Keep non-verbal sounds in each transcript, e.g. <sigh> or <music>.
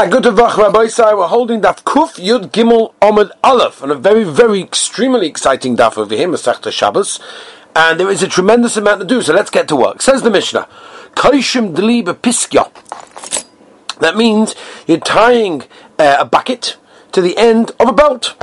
A good Vach Rabbi Sai, we're holding Daf Kuf Yud Gimel Omid Aleph, and a very, very extremely exciting Daf over here, Masechta Shabbos, and there is a tremendous amount to do, so let's get to work. Says the Mishnah, Kaishim Dli Bepiskya. That means you're tying uh, a bucket to the end of a belt.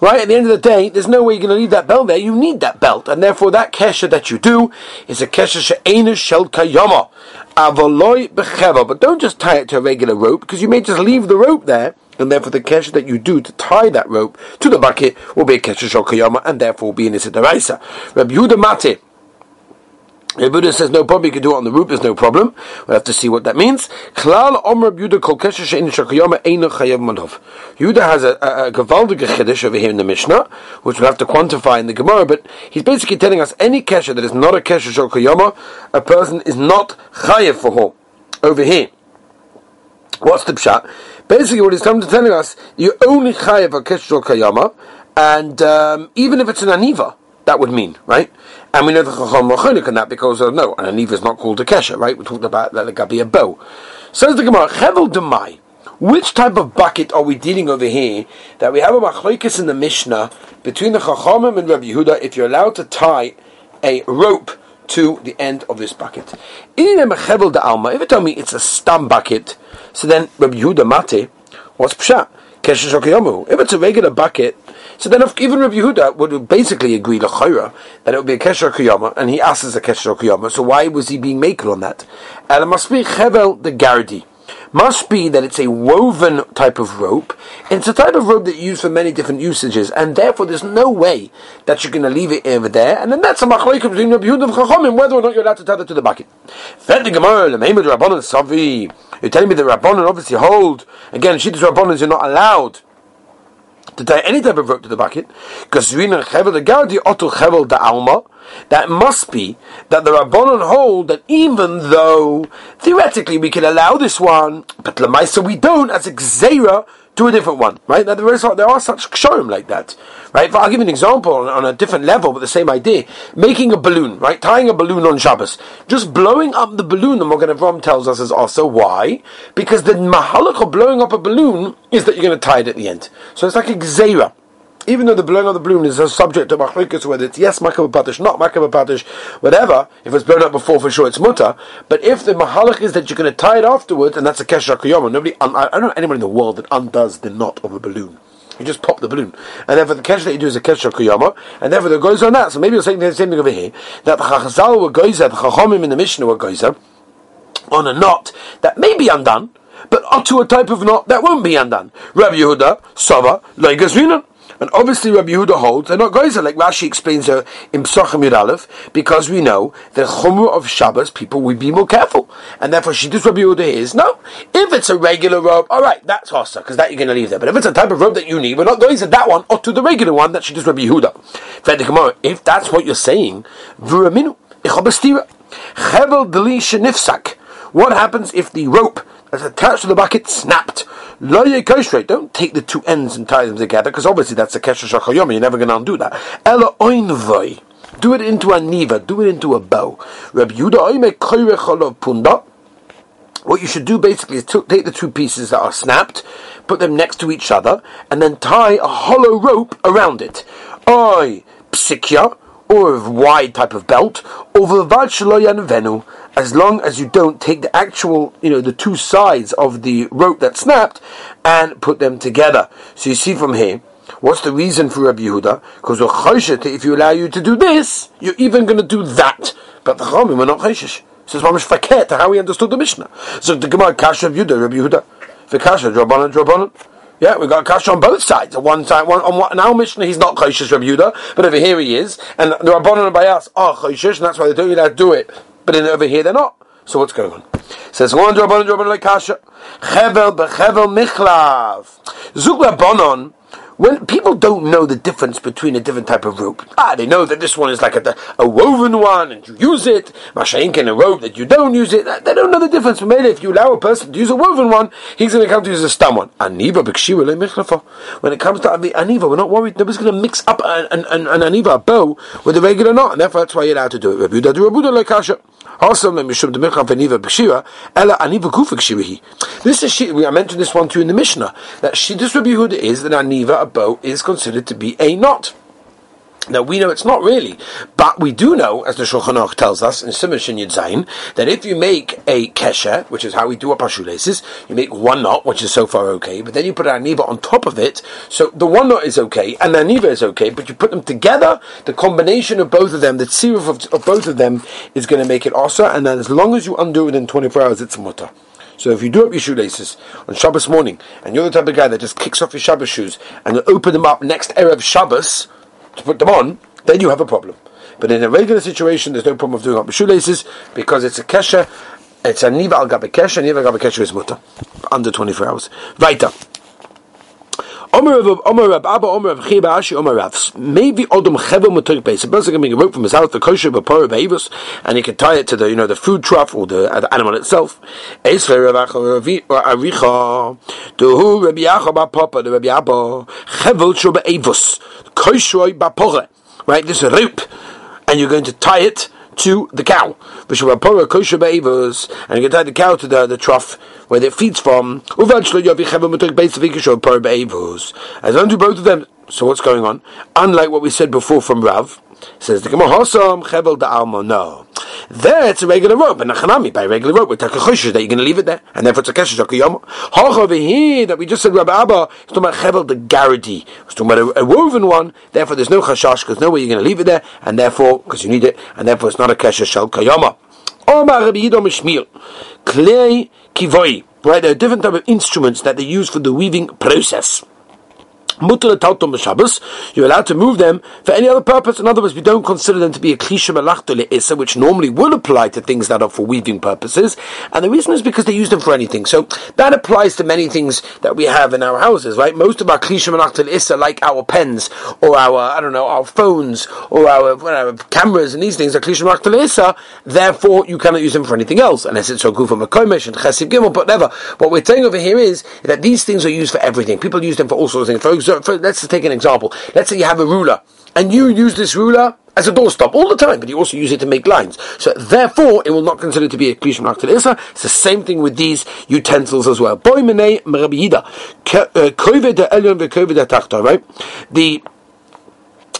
Right, at the end of the day, there's no way you're going to leave that belt there. You need that belt. And therefore, that kesha that you do is a kesha she'ena shel kayama. Avoloi becheva. But don't just tie it to a regular rope, because you may just leave the rope there. And therefore, the kesha that you do to tie that rope to the bucket will be a kesha shel kayama, and therefore will be an isidaraisa. Rabbi Yehuda the Buddha says no problem, you can do it on the roof, there's no problem. We'll have to see what that means. Yehuda has a, a, a Gavaldige Chiddush over here in the Mishnah, which we'll have to quantify in the Gemara, but he's basically telling us any Kesher that is not a Kesher Shakayama, a person is not Chayav for her. Over here. What's the pshat? Basically, what he's coming to telling us, you only chayav a kesher kayama, and um, even if it's an aniva, that would mean, right? And we know the Chacham Machonik on that because, uh, no, an Aniv is not called a Kesha, right? We talked about that it be a bow. Says the Gemara, Chevel Demai. Which type of bucket are we dealing over here? That we have a machlokes in the Mishnah between the Chachamim and Rabbi Yehuda if you're allowed to tie a rope to the end of this bucket. If you tell me it's a stam bucket, so then Rabbi Yehuda Mate, what's pshat? If it's a regular bucket, so then if even Rabbi Yehuda would basically agree l'chayra that it would be a kesher kiyama, and he asks a kesher kiyama. So why was he being making on that? And it must be chevel the gardi. Must be that it's a woven type of rope. It's a type of rope that you use for many different usages, and therefore there's no way that you're going to leave it over there. And then that's a machlokes between Rabbi Yehuda and Chachamim whether or not you're allowed to it to the bucket. Fed the Gemara, the Savi. You're telling me the Rabbanon obviously hold again. Shittas Rabbanon you're not allowed to tie any type of rope to the bucket, because that must be that the Rabbanon hold that even though theoretically we can allow this one, but Lamaisa we don't, as Xera to a different one, right? Now there, is, there are such kshorim like that, right? I'll give you an example on, on, a different level, but the same idea. Making a balloon, right? Tying a balloon on Shabbos. Just blowing up the balloon, the Avram tells us is also why? Because the mahalach of blowing up a balloon is that you're going to tie it at the end. So it's like a gzeira even though the blowing of the balloon is a subject of machlokas, whether it's yes makav patish, not makav patish, whatever, if it's blown up before for sure it's mutter. But if the mahalach is that you're going to tie it afterwards, and that's a kesher kiyama, nobody, un- I don't know anyone in the world that undoes the knot of a balloon. You just pop the balloon, and therefore the kesher that you do is a kesher kiyama, and therefore the goes on that. So maybe you're saying the same thing over here that the chachazal were goizer, the chachamim in the Mishnah were goizer on a knot that may be undone, but to a type of knot that won't be undone. Rabbi Yehuda, Sava, Leigas and obviously Rabbi Yehuda holds, they're not goyzer, like Rashi explains here in Psachim Yud Aleph, because we know that Chumrah of Shabbos, people will be more careful. And therefore Shidduch Rabbi Yehuda is, no, if it's a regular rope, alright, that's Hossa, because that you're going to leave there. But if it's a type of rope that you need, we're not goyzer that one, or to the regular one, that Shidduch Rabbi Yehuda. If that's what you're saying. What happens if the rope that's attached to the bucket snapped? Don't take the two ends and tie them together, because obviously that's a kesher shachayom. You're never going to undo that. Ela oinvoy. Do it into a niva. Do it into a bow. Reb Yuda punda. What you should do basically is to take the two pieces that are snapped, put them next to each other, and then tie a hollow rope around it. Oi psikya or a wide type of belt, as long as you don't take the actual, you know, the two sides of the rope that snapped and put them together. So you see from here, what's the reason for Rabbi Yehuda? Because if you allow you to do this, you're even going to do that. But the Chomim were not chayshish. So it's mamish faket how we understood the Mishnah. So the Gemara Kasha Rabbi Yehuda, Rabbi Yehuda, Vikasha, Drabanan, Drabanan. Yeah, we've got cash on both sides. On one side, one, on one, our Mishnah, he's not Chayshish Rabbi Yehuda, but over here he is. And the Rabbanon by us are Chayshish, and that's why they don't to do it. But in, over here they're not. So what's going on? Says one Rabbanon, Rabbanon like Kasha. Chevel bechevel michlav. Zug Rabbanon when people don't know the difference between a different type of rope, ah, they know that this one is like a, a woven one and you use it, Mashaink in a rope that you don't use it, they don't know the difference. Maybe if you allow a person to use a woven one, he's going to come to use a stam one. Aniva When it comes to Aniva, we're not worried, nobody's going to mix up an, an, an, an Aniva, bow, with a regular knot, and therefore that's why you're allowed to do it. Also, mishum demichav aniva b'kshira, ela aniva kufa kshirahi. This is she. I mentioned this one too in the Mishnah that she, this Rabbi Yehuda is that aniva a bow is considered to be a knot. Now we know it's not really, but we do know, as the Shulchan Aruch tells us in Simon Shin Zayin, that if you make a kesher, which is how we do our shoelaces, you make one knot, which is so far okay, but then you put an aniva on top of it, so the one knot is okay, and the aniva is okay, but you put them together, the combination of both of them, the tziruf of, of both of them, is going to make it asa, and then as long as you undo it within 24 hours, it's mutter. So if you do up your shoelaces on Shabbos morning, and you're the type of guy that just kicks off your Shabbos shoes and open them up next Erev Shabbos, to put them on, then you have a problem. But in a regular situation, there's no problem of doing up the shoelaces because it's a kesha, it's a niva al kesha, niva al gabe kesha is mutter under 24 hours. Weiter. Omer Rav, Omer Rav, Abba, Omer Rav, Chiba, Ashi, Omer Rav. Maybe Odom Beis. Can make a rope from his house, the kosher, but Pora Beivus, and he can tie it to the, you know, the food trough or the, uh, the animal itself. Esfer Rav Aricha, Duhu Rabbi Yacha the Rabbi Abba, Chevel Shuba Eivus, Kosher Ba Pora. Right, this rope, and you're going to tie it to the cow. And you can tie the cow to the, the trough where it feeds from. As as both of them. So what's going on? Unlike what we said before from Rav, says the Gemara Hosam Chevel da Alma. No, there it's a regular rope, and Nachanami by regular rope with takachoshes that you're going to leave it there, and therefore it's a kesher shakiyama. Hoch over here that we just said Rabbi Abba is talking about Chevel the Garadi. It's talking about a, a, woven one. Therefore, there's no chashash because no way you're going to leave it there, and therefore because you need it, and therefore it's not a kesher shal kayama. Omar Rabbi Yidom Shmiel Klei Kivoi. Right, there are different type of instruments that they use for the weaving process. Mutter Tautum Shabbos, you're allowed to move them for any other purpose. In other words, we don't consider them to be a klisha melachto issa, which normally will apply to things that are for weaving purposes. And the reason is because they use them for anything. So that applies to many things that we have in our houses, right? Most of our klisha melachto issa, like our pens or our, I don't know, our phones or our whatever, cameras and these things are klisha melachto issa. Therefore, you cannot use them for anything else, unless it's a gufa makomesh and chesiv gimel, but never. What we're saying over here is that these things are used for everything. People use them for all sorts of things. For for, let's take an example. Let's say you have a ruler, and you use this ruler as a doorstop all the time, but you also use it to make lines. So therefore, it will not consider to be a klishim isa. It's the same thing with these utensils as well. Boy menei vekovid Right, the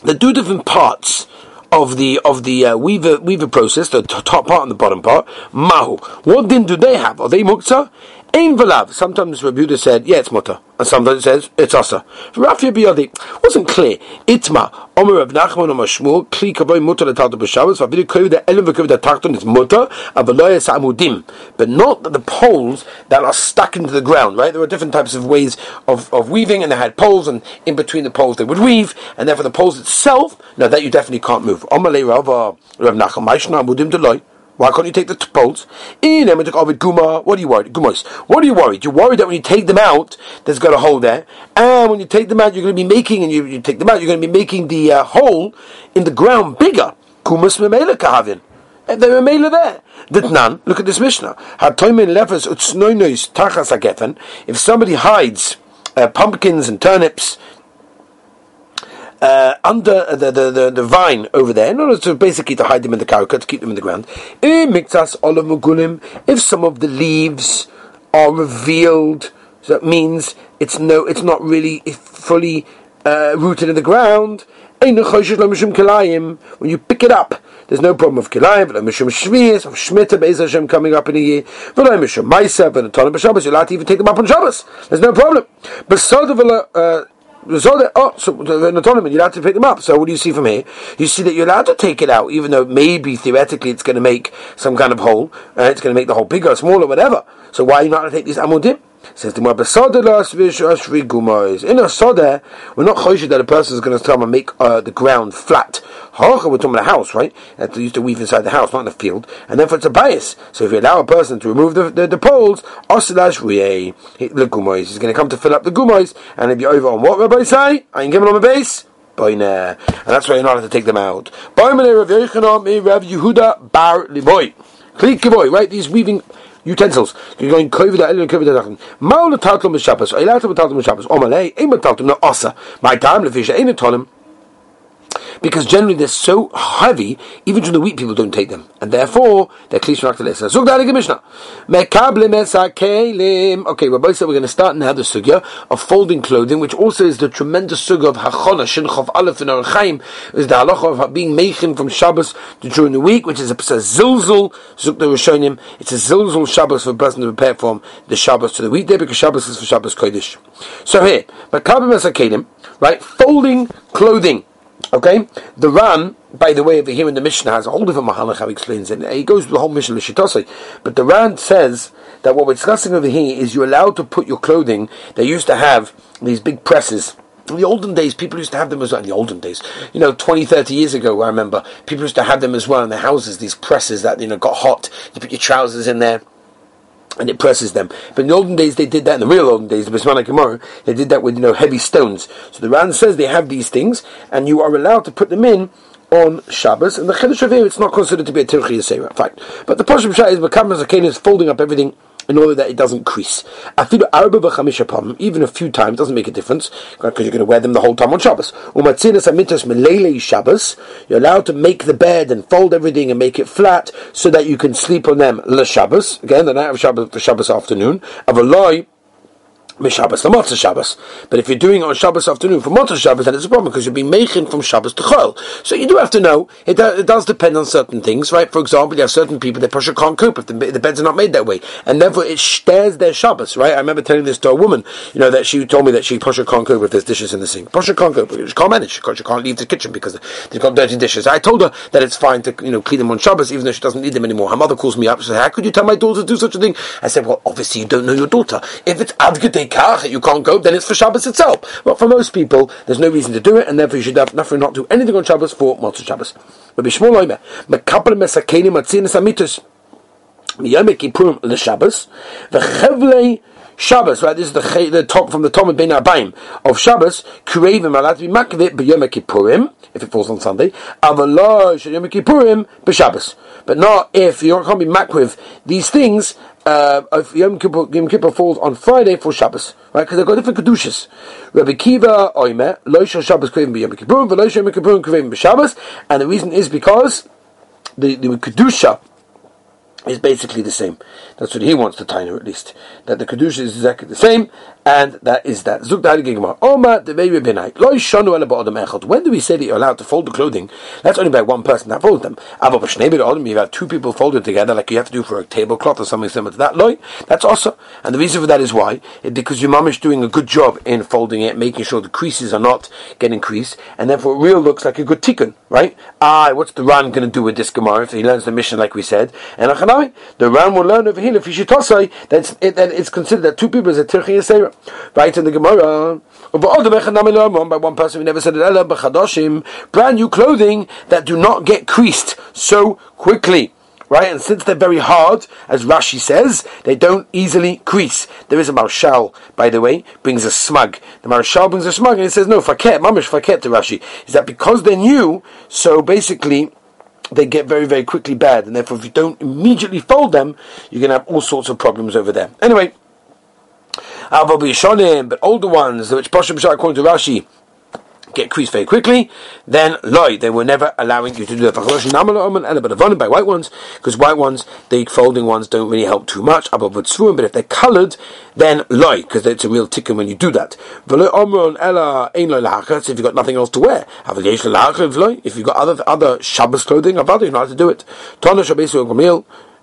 the two different parts of the of the uh, weaver weaver process, the t- top part and the bottom part. Mahu. What din do they have? Are they muktzah? Ein v'lav. Sometimes Rabbi said, yeah, it's mutter. And sometimes it says, it's asa. Rafi Biyadi wasn't clear. Itma, Omer of Nachman Omer Shmuel, Kli Kavoy Mutter Letalta B'Shabbos, Vavidu Kovi the Elim V'Kovi the Tarton is mutter, Avaloyas Amudim. But not the poles that are stuck into the ground, right? There were different types of ways of, of weaving, and they had poles, and in between the poles they would weave, and therefore the poles itself, now that you definitely can't move. Omer Le Rav, Rav Nachman, Maishna Amudim Deloy. Why can't you take the bolts? In what are you worried? Gumos. What are you worried? You're worried that when you take them out, there's got a hole there, and when you take them out, you're going to be making, and you, you take them out, you're going to be making the uh, hole in the ground bigger. Gumas memela kahavin. And they were mele there. Ditnan, look at this Mishnah. If somebody hides uh, pumpkins and turnips uh, under the, the, the, the, vine over there, in order to basically to hide them in the karaka, to keep them in the ground. If some of the leaves are revealed, so that means it's no, it's not really fully uh, rooted in the ground. When you pick it up, there's no problem of kilayim, but mishum shvius, of shmita beis Hashem coming up in a year, but mishum ma'isa, but a ton of Shabbos, you're allowed to even take them up on Shabbos. There's no problem. But so the oh, so an autonomy, you're allowed to pick them up. So what do you see from here? You see that you're allowed to take it out, even though maybe theoretically it's going to make some kind of hole, uh, it's going to make the hole bigger, smaller, whatever. So why are you not going to take these amudim? Says the In a soda, we're not choshid that a person is going to come and make uh, the ground flat. We're talking about a house, right? That they used to weave inside the house, not in the field. And therefore it's a bias. So if you allow a person to remove the, the, the poles, osilash the gumois. He's going to come to fill up the gumois. And if you're over on what Rabbi say, I ain't giving on the base. And that's why you're not allowed to take them out. Right? These weaving utensils. You're going kovid elin kovid dachen. Maul tatlum b'shabbos. Eilat b'tatlum b'shabbos. Omalei b'tatlum no osa. My time lefisha ein talim. Because generally they're so heavy, even during the week people don't take them, and therefore they're klish rakteles. Zug the Mishnah. Mekable mesakelim. Okay, Rabbi said we're going to start now the sugya of folding clothing, which also is the tremendous sugya of hachona shinchov aleph in Chaim, is the halacha of being meichin from Shabbos to during the week, which is a, a zilzul zug the Rishonim. It's a zilzul Shabbos for a person to prepare from the Shabbos to the weekday because Shabbos is for Shabbos kodesh. So here, Mekable mesakelim, right, folding clothing. Okay, the Ran, by the way, over here in the Mishnah has a whole different mahalach how he explains it. He goes to the whole Mishnah l'shitosei, but the Ran says that what we're discussing over here is you're allowed to put your clothing. They used to have these big presses. In the olden days, people used to have them as well. In the olden days, you know, 20, 30 years ago, I remember, people used to have them as well in their houses, these presses that, you know, got hot. You put your trousers in there and it presses them. But in the olden days, they did that. In the real olden days, the Bismana Gemara, they did that with you know heavy stones. So the Ran says they have these things, and you are allowed to put them in on Shabbos. And the Chiddush of it's not considered to be a Tirchi Yisera. Fine, but the Pashim Shah is Bakam Zaken is folding up everything in order that it doesn't crease. Even a few times doesn't make a difference because you're going to wear them the whole time on Shabbos. You're allowed to make the bed and fold everything and make it flat so that you can sleep on them le Shabbos. Again, the night of Shabbos, the Shabbos afternoon. Avaloi Shabbos to Motzah Shabbos. But if you're doing it on Shabbos afternoon for Motzah Shabbos, then it's a problem because you'll be making from Shabbos to Chol. So you do have to know, it, it does depend on certain things, right? For example, you have certain people that Pasha can't cope if the, the, beds are not made that way. And therefore it stares their Shabbos, right? I remember telling this to a woman, you know, that she told me that she Pasha can't cope if there's dishes in the sink. Pasha can't cope, she can't manage, she can't, she can't leave the kitchen because they've got dirty dishes. I told her that it's fine to, you know, clean them on Shabbos even though she doesn't need them anymore. Her mother calls me up and says, how could you tell my daughter to do such a thing? I said, well, obviously you don't know your daughter. If it's Adgate Kach, you can't go, then it's for Shabbos itself. But for most people, there's no reason to do it, and therefore you should have nothing not do anything on Shabbos for Motzah Shabbos. Rabbi Shmuel Oimer, Mekapel Mesakenim Atzinis Amitus, Kippurim LeShabbos, V'chevlei Shabbos, right? This is the the top from the Talmud Ben Abayim of Shabbos. Kurevim allowed to be makvit b'Yom Kippurim if it falls on Sunday. Avalah Yom Kippurim b'Shabbos, but not if you can't be makviv these things uh, if Yom Kippur, Yom Kippur falls on Friday for Shabbos, right? Because they've got different kedushas. Rabbi Kiva Oimer Lo Shabbos Krevim b'Yom Kippur, V'Lo Yom Kippur Krevim b'Shabbos, and the reason is because the the kedusha is basically the same. That's what he wants to you at least. That the Kedusha is exactly the same, and that is that. Zug Oma When do we say that you're allowed to fold the clothing? That's only by one person that folds them. You have two people folded together, like you have to do for a tablecloth or something similar to that. That's also. And the reason for that is why? It, because your mom is doing a good job in folding it, making sure the creases are not getting creased, and therefore it real looks like a good tikkun, right? Ah, what's the Ran going to do with this Gemara if he learns the mission like we said? And the Ran will learn over here if you should that it, that it's considered that two people is a tirchi yisera. Right in the Gemara. By one person, we never said it. Brand new clothing that do not get creased so quickly right? And since they're very hard, as Rashi says, they don't easily crease. There is a Marshal, by the way, brings a smug. The Marshal brings a smug, and he says, no, faket, mamish faket to Rashi. Is that because they're new, so basically, they get very, very quickly bad, and therefore, if you don't immediately fold them, you're going to have all sorts of problems over there. Anyway, but older ones, which Poshem according to Rashi, get creased very quickly, then loy, they were never allowing you to do that. By white ones, because white ones, the folding ones don't really help too much. But if they're coloured, then loy, because it's a real tikkun when you do that. If you've got nothing else to wear, if you've got other other Shabbos clothing, you know how to do it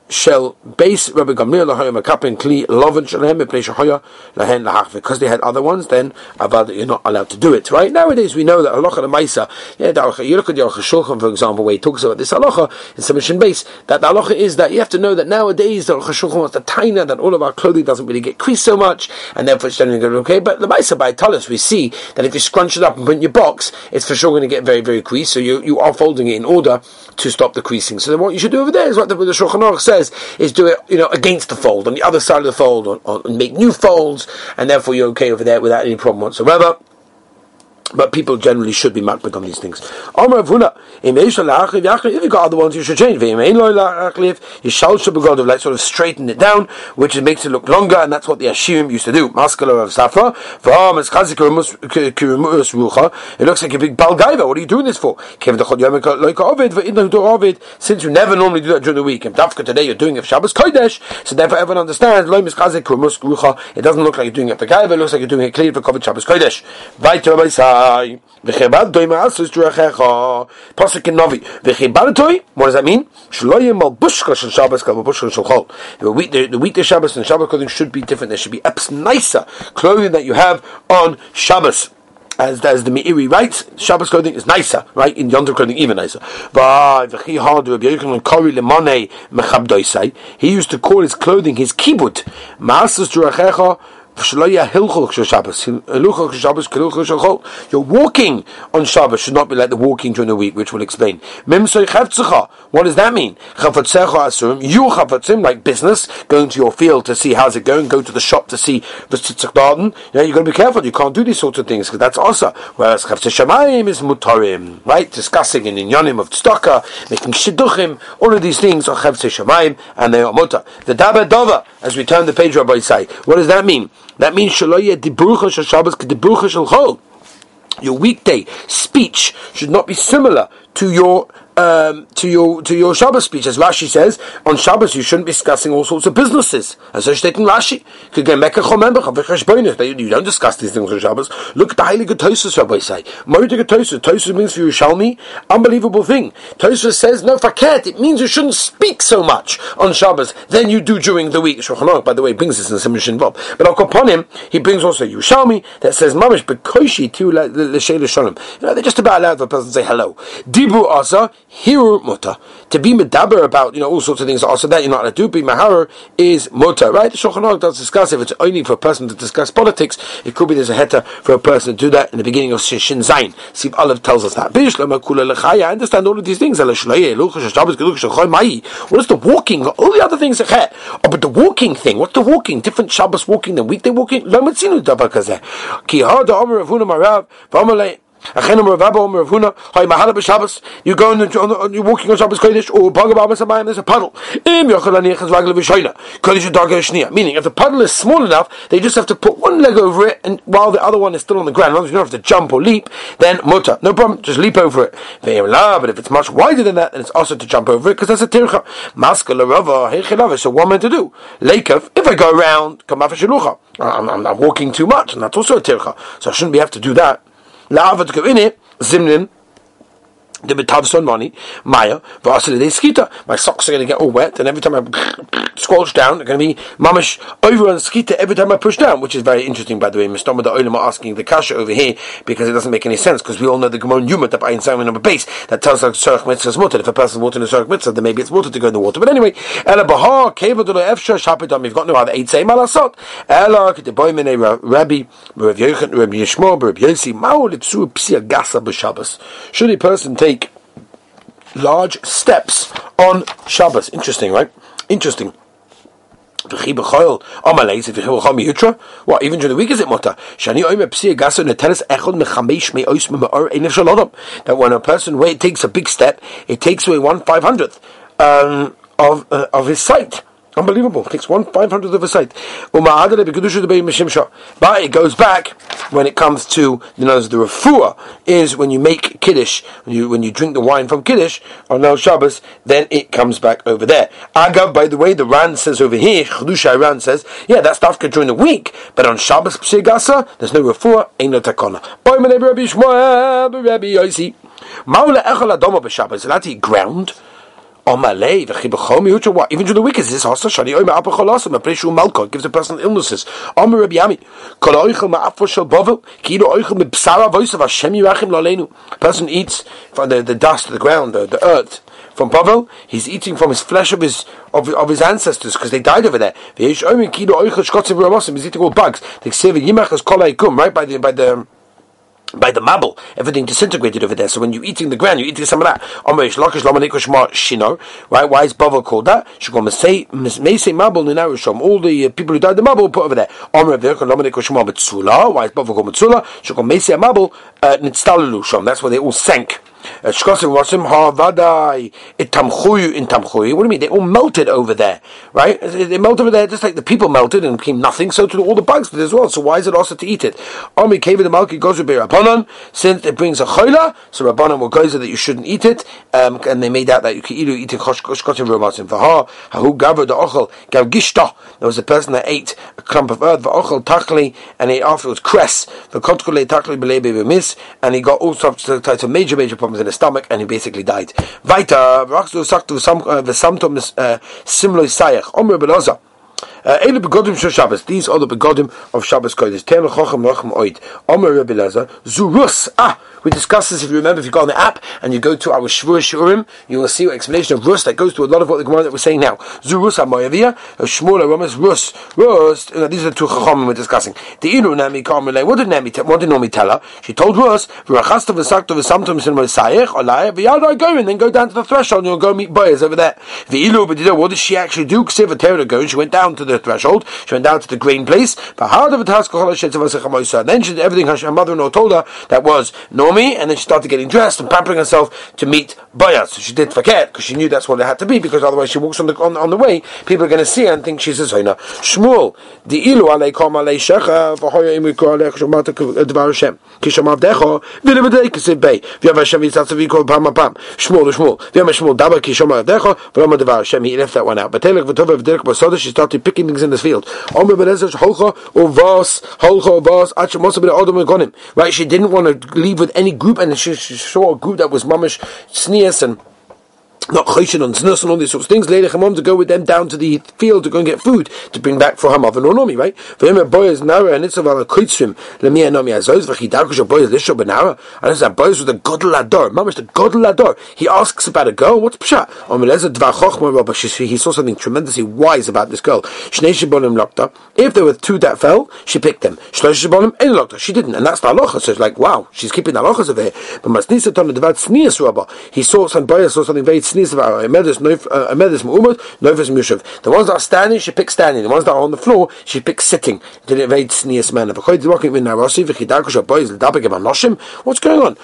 shel base Rabbi Gamliel lahayim akapin kli loven shalem mepnei shahoya lahen lahach. Because they had other ones, then avad you're not allowed to do it. Right nowadays we know that halacha the ma'isa. Yeah, you look at the Aruch Shulchan for example, where he talks about this halacha in submission base. That the halacha is that you have to know that nowadays the Aruch Shulchan wants the taina that all of our clothing doesn't really get creased so much, and therefore it's generally going to okay. But the ma'isa by Talis we see that if you scrunch it up and put in your box, it's for sure going to get very very creased. So you you are folding it in order to stop the creasing. So then what you should do over there is what the, the Shulchan Aruch says says is do it, you know, against the fold, on the other side of the fold, or make new folds, and therefore you're okay over there without any problem whatsoever. But people generally should be makbid on these things. If you got other ones, you should change. You shall should be like sort of straighten it down, which makes it look longer, and that's what the Ashim used to do. Maskala of Safra. It looks like a big balgaiva. What are you doing this for? Since you never normally do that during the week, and today you're doing it for Shabbos Kodesh, so therefore everyone understands. It doesn't look like you're doing it for Gaiva. It looks like you're doing it clean for Kovet Shabbos Kodesh. Ma'asus. Pasuk in. What does that mean? Bushka shel Shabbos bushka shel chol. The week the, the weekday Shabbos and Shabbos clothing should be different. There should be apps nicer clothing that you have on Shabbos as as the Meiri writes, Shabbos clothing is nicer, right? In Yom clothing even nicer. He used to call his clothing his kibut. Ma'asus uh, you're walking on Shabbos should not be like the walking during the week, which we'll explain. What does that mean? You like business, going to your field to see how's it going, go to the shop to see the garden. You know, you've got to be careful. You can't do these sorts of things because that's also. Whereas Shamayim is mutarim, right? Discussing in inyanim of tzedakah, making shidduchim, all of these things are Chavse Shamayim and they are mutar. The Dabba Dova, as we turn the page, Rabbi say, what does that mean? That means shaloya dibrucha shel Shabbos kedibrucha shel Chol. Your weekday speech should not be similar to your um, to your to your Shabbos speech, as Rashi says, on Shabbos you shouldn't be discussing all sorts of businesses. As in Rashi, you don't discuss these things on Shabbos. Look at the good Tosus Rabbi say. Moedik Tosus. Tosus means for Yerushalmi, unbelievable thing. Tosus says no faket. It means you shouldn't speak so much on Shabbos than you do during the week. Shulchan by the way, brings this in some involved. But upon him, he brings also Yerushalmi that says mamish bekoshi to l'sheil shalom. You know, they're just about allowed for a person to say hello. Dibru asa Hiru muta. To be medaber about, you know, all sorts of things also that you're not allowed to be maharer is muta, right? The Shulchan Aruch does discuss if it's only for a person to discuss politics, it could be there's a heta for a person to do that in the beginning of Shin Zayin. See, Olive tells us that. I understand all of these things. What is the walking? All the other things are oh, but the walking thing, what's the walking? Different Shabbos walking than weekday walking? Ki you go and you're walking on Shabbos Kodesh, or there's a puddle. Meaning, if the puddle is small enough, they just have to put one leg over it, and while the other one is still on the ground, as you don't have to jump or leap, then mutter, no problem, just leap over it. But if it's much wider than that, then it's also to jump over it, because that's a tircha. So what am I to do? Leikav, if I go around, I'm, I'm, I'm walking too much, and that's also a tircha. So I shouldn't be have to do that. لعافتك إني زمن the betavson money, Maya, Vasily de skita. My socks are going to get all wet, and every time I <laughs> squelch down, they're going to be mamish over on skita every time I push down, which is very interesting, by the way. Mr. the Olim are asking the kasha over here because it doesn't make any sense, because we all know the Gemara Yuma that in Simon number base that tells us Surach Mitzvah is mutter. If a person's water in a Surach Mitzvah, then maybe it's water to go in the water. But anyway, Ela Bahar, Kevadulo Efsha, Shapidam, you've got no other eight say Malasot. Ela, Kedeboimene, Rabbi, Rabbi Yechon, Rabbi Yishmo, Rabbi Yosi, Mao, Litsu, Psia Gasa, B'Shabbos. Should a person take large steps on Shabbos. Interesting, right? Interesting. What, even during the week is it mutter? That when a person takes a big step, it takes away one five hundredth um, of uh, of his sight. Unbelievable. Takes one five hundredth of a sight. But it goes back when it comes to you know the refuah is when you make kiddush when you when you drink the wine from kiddush on El Shabbos, then it comes back over there. Agav, by the way, the Ran says over here, Chedusha Ran says, yeah, that's dafka during the week, but on Shabbos psigasa, there's no refuah, ain't no takona. Maula echol adoma b'Shabbos. Allowed to ground. Omalei v'chibachomi what? Even during the week is this also shani oime apacholasim a preshu malko gives a person illnesses. Omer Rabbi Yami kol oichel ma'afo shel bovel kilo oichel mibsara voisav Hashem yirachim lalenu. A person eats from the, the dust, the ground, the, the earth. From Bavel, he's eating from his flesh of his of, of his ancestors because they died over there. He's eating all bugs. Right by the by the by the mabul, everything disintegrated over there. So when you're eating the ground, you're eating some of that. Right? Why is Bava called that? All the uh, people who died the mabul put over there. Why is Bava called Metzula? That's why they all sank. Shkosim Wasim Ha Vadai Itamchuyu in Tamchuyu. What do you mean? They all melted over there, right? They melted over there just like the people melted and became nothing, so to all the bugs did as well. So why is it also to eat it? Omi Kevin the Malki goes with Rabbanon, since it brings a choila, so Rabbanon will go that you shouldn't eat it, um, and they made out that you either eat it Shkosim Romasim Vaha, Hahu Gavar the Ochel, Gav Gishta. There was a person that ate a clump of earth, Vaochel Takli, and he afterwards cress, the Kotkule Takli Belebe Miss, and he got all sorts of major, major problems in his stomach, and he basically died. These are the begodim of Shabbos Kodesh. Ten oid. Omer Rebbe Lezer. Zurus. Ah, we discussed this. If you remember, if you go on the app and you go to our Shvur Shurim, you will see an explanation of Rus that goes to a lot of what the Gemara that we're saying now. Zurus Amoyavia. Shmuel Aromas Rus. Rus. Uh, these are the two chachomim we're discussing. The Inu Nami Karmelei. What did Nami? What did Nomi tell her? She told Rus. V'rachasta v'sakta v'samtum sin v'sayich. Olaya v'yadai go and then go down to the threshold and you'll go meet Boaz over there. The Ilu, but what did she actually do? Ksiva Terra go and she went down to the threshold. She went down to the grain place. And then she did everything her mother-in-law told her that was Nomi, and then she started getting dressed and pampering herself to meet Bayat. So she did forget because she knew that's what it had to be because otherwise she walks on the on, on the way, people are going to see her and think she's a Zoina. Shmuel, the ilu alei kom shecha v'hoya imi ko alei chshomat eh, dvar Hashem. Kishamav decho v'levedei kisiv bei. V'yav Hashem yitzatzav yikol pam pam Shmuel oh, Shmuel. V'yav Shmuel daba kishamav decho v'lama dvar Hashem. He left that one out. But telek v'tova v'derek b'soda she started picking things in this field. Right, she didn't want to leave with any group, and she, she saw a group that was mamish sneers and not choshen and znus and all these sorts of things. Later, Chamon to go with them down to the field to go and get food to bring back for her mother and Nomi, right? For him, a boy is nara and it's a koitzrim lemia nomi azoz v'chidakush Boaz lisho benara. And it's that Boaz with a godel ador, the godel ador. He asks about a girl. What's pshat? Omeleza dvar chochma rabba. He saw something tremendously wise about this girl. Shnei shibonim lokta. If there were two that fell, she picked them. Shlosh shibonim ein lokta. She didn't, and that's the halacha. So it's like, wow, she's keeping the halachas of here. But masnisa ton the dvar tznias rabba. He saw some boys saw something very Uh, the ones that are standing, she picks standing. The ones that are on the floor, she picks sitting. Did it. What's going on?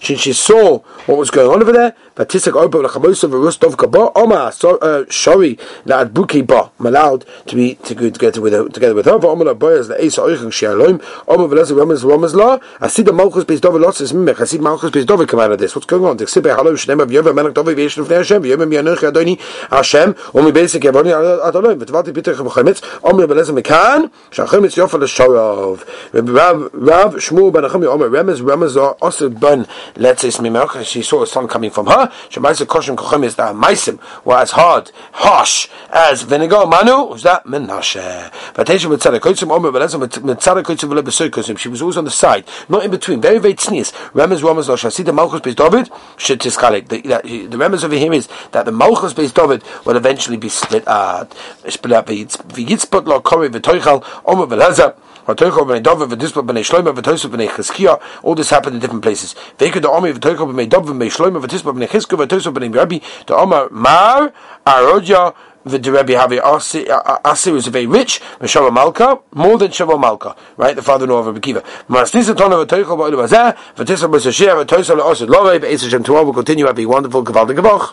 She, she saw what was going on over there. Vatisak Obo Lachamosa Varustov Kaba Oma uh, Shori Lad Buki Ba allowed to be to go together with her together with her. The Asa Oichang Shalom Omar Veleza Ramas Ramas I see the Malchus Beis Dovid lots is Mimech I see Malchus Dovid come out of this. What's going on? The Sibe Halom Shnem of Yova Melech Dovid Veish of Hashem Yom Yanuch Adoni Hashem Omi Basic Yavoni Adolom V'Tvati Peter Chametz Omar Veleza Mekan Shachametz Yofa L'Shorov Rav Rav Shmuel Ben Achami also Ben let's she saw a son coming from her Shemaisa Kochem is that Maisim were as hard, harsh as vinegar. Manu was that Menashe. Tzadakotsim Omer. She was always on the side, not in between. Very very tznius. Remez Losh. The Malchus Beis David. Tiskalik. The the remez over here is that the Malchus Beis David will eventually be split out. Split up. Lo kori v'toichal Omer. All this happened in different places. The Omar Mar Arodja the Rebbe Havi Asir is very rich, Meshava Malka, more than Shava Malka, right? The father-in-law of Rabbi Kiva. Will continue. Have a wonderful, Gavaldig Gavoch.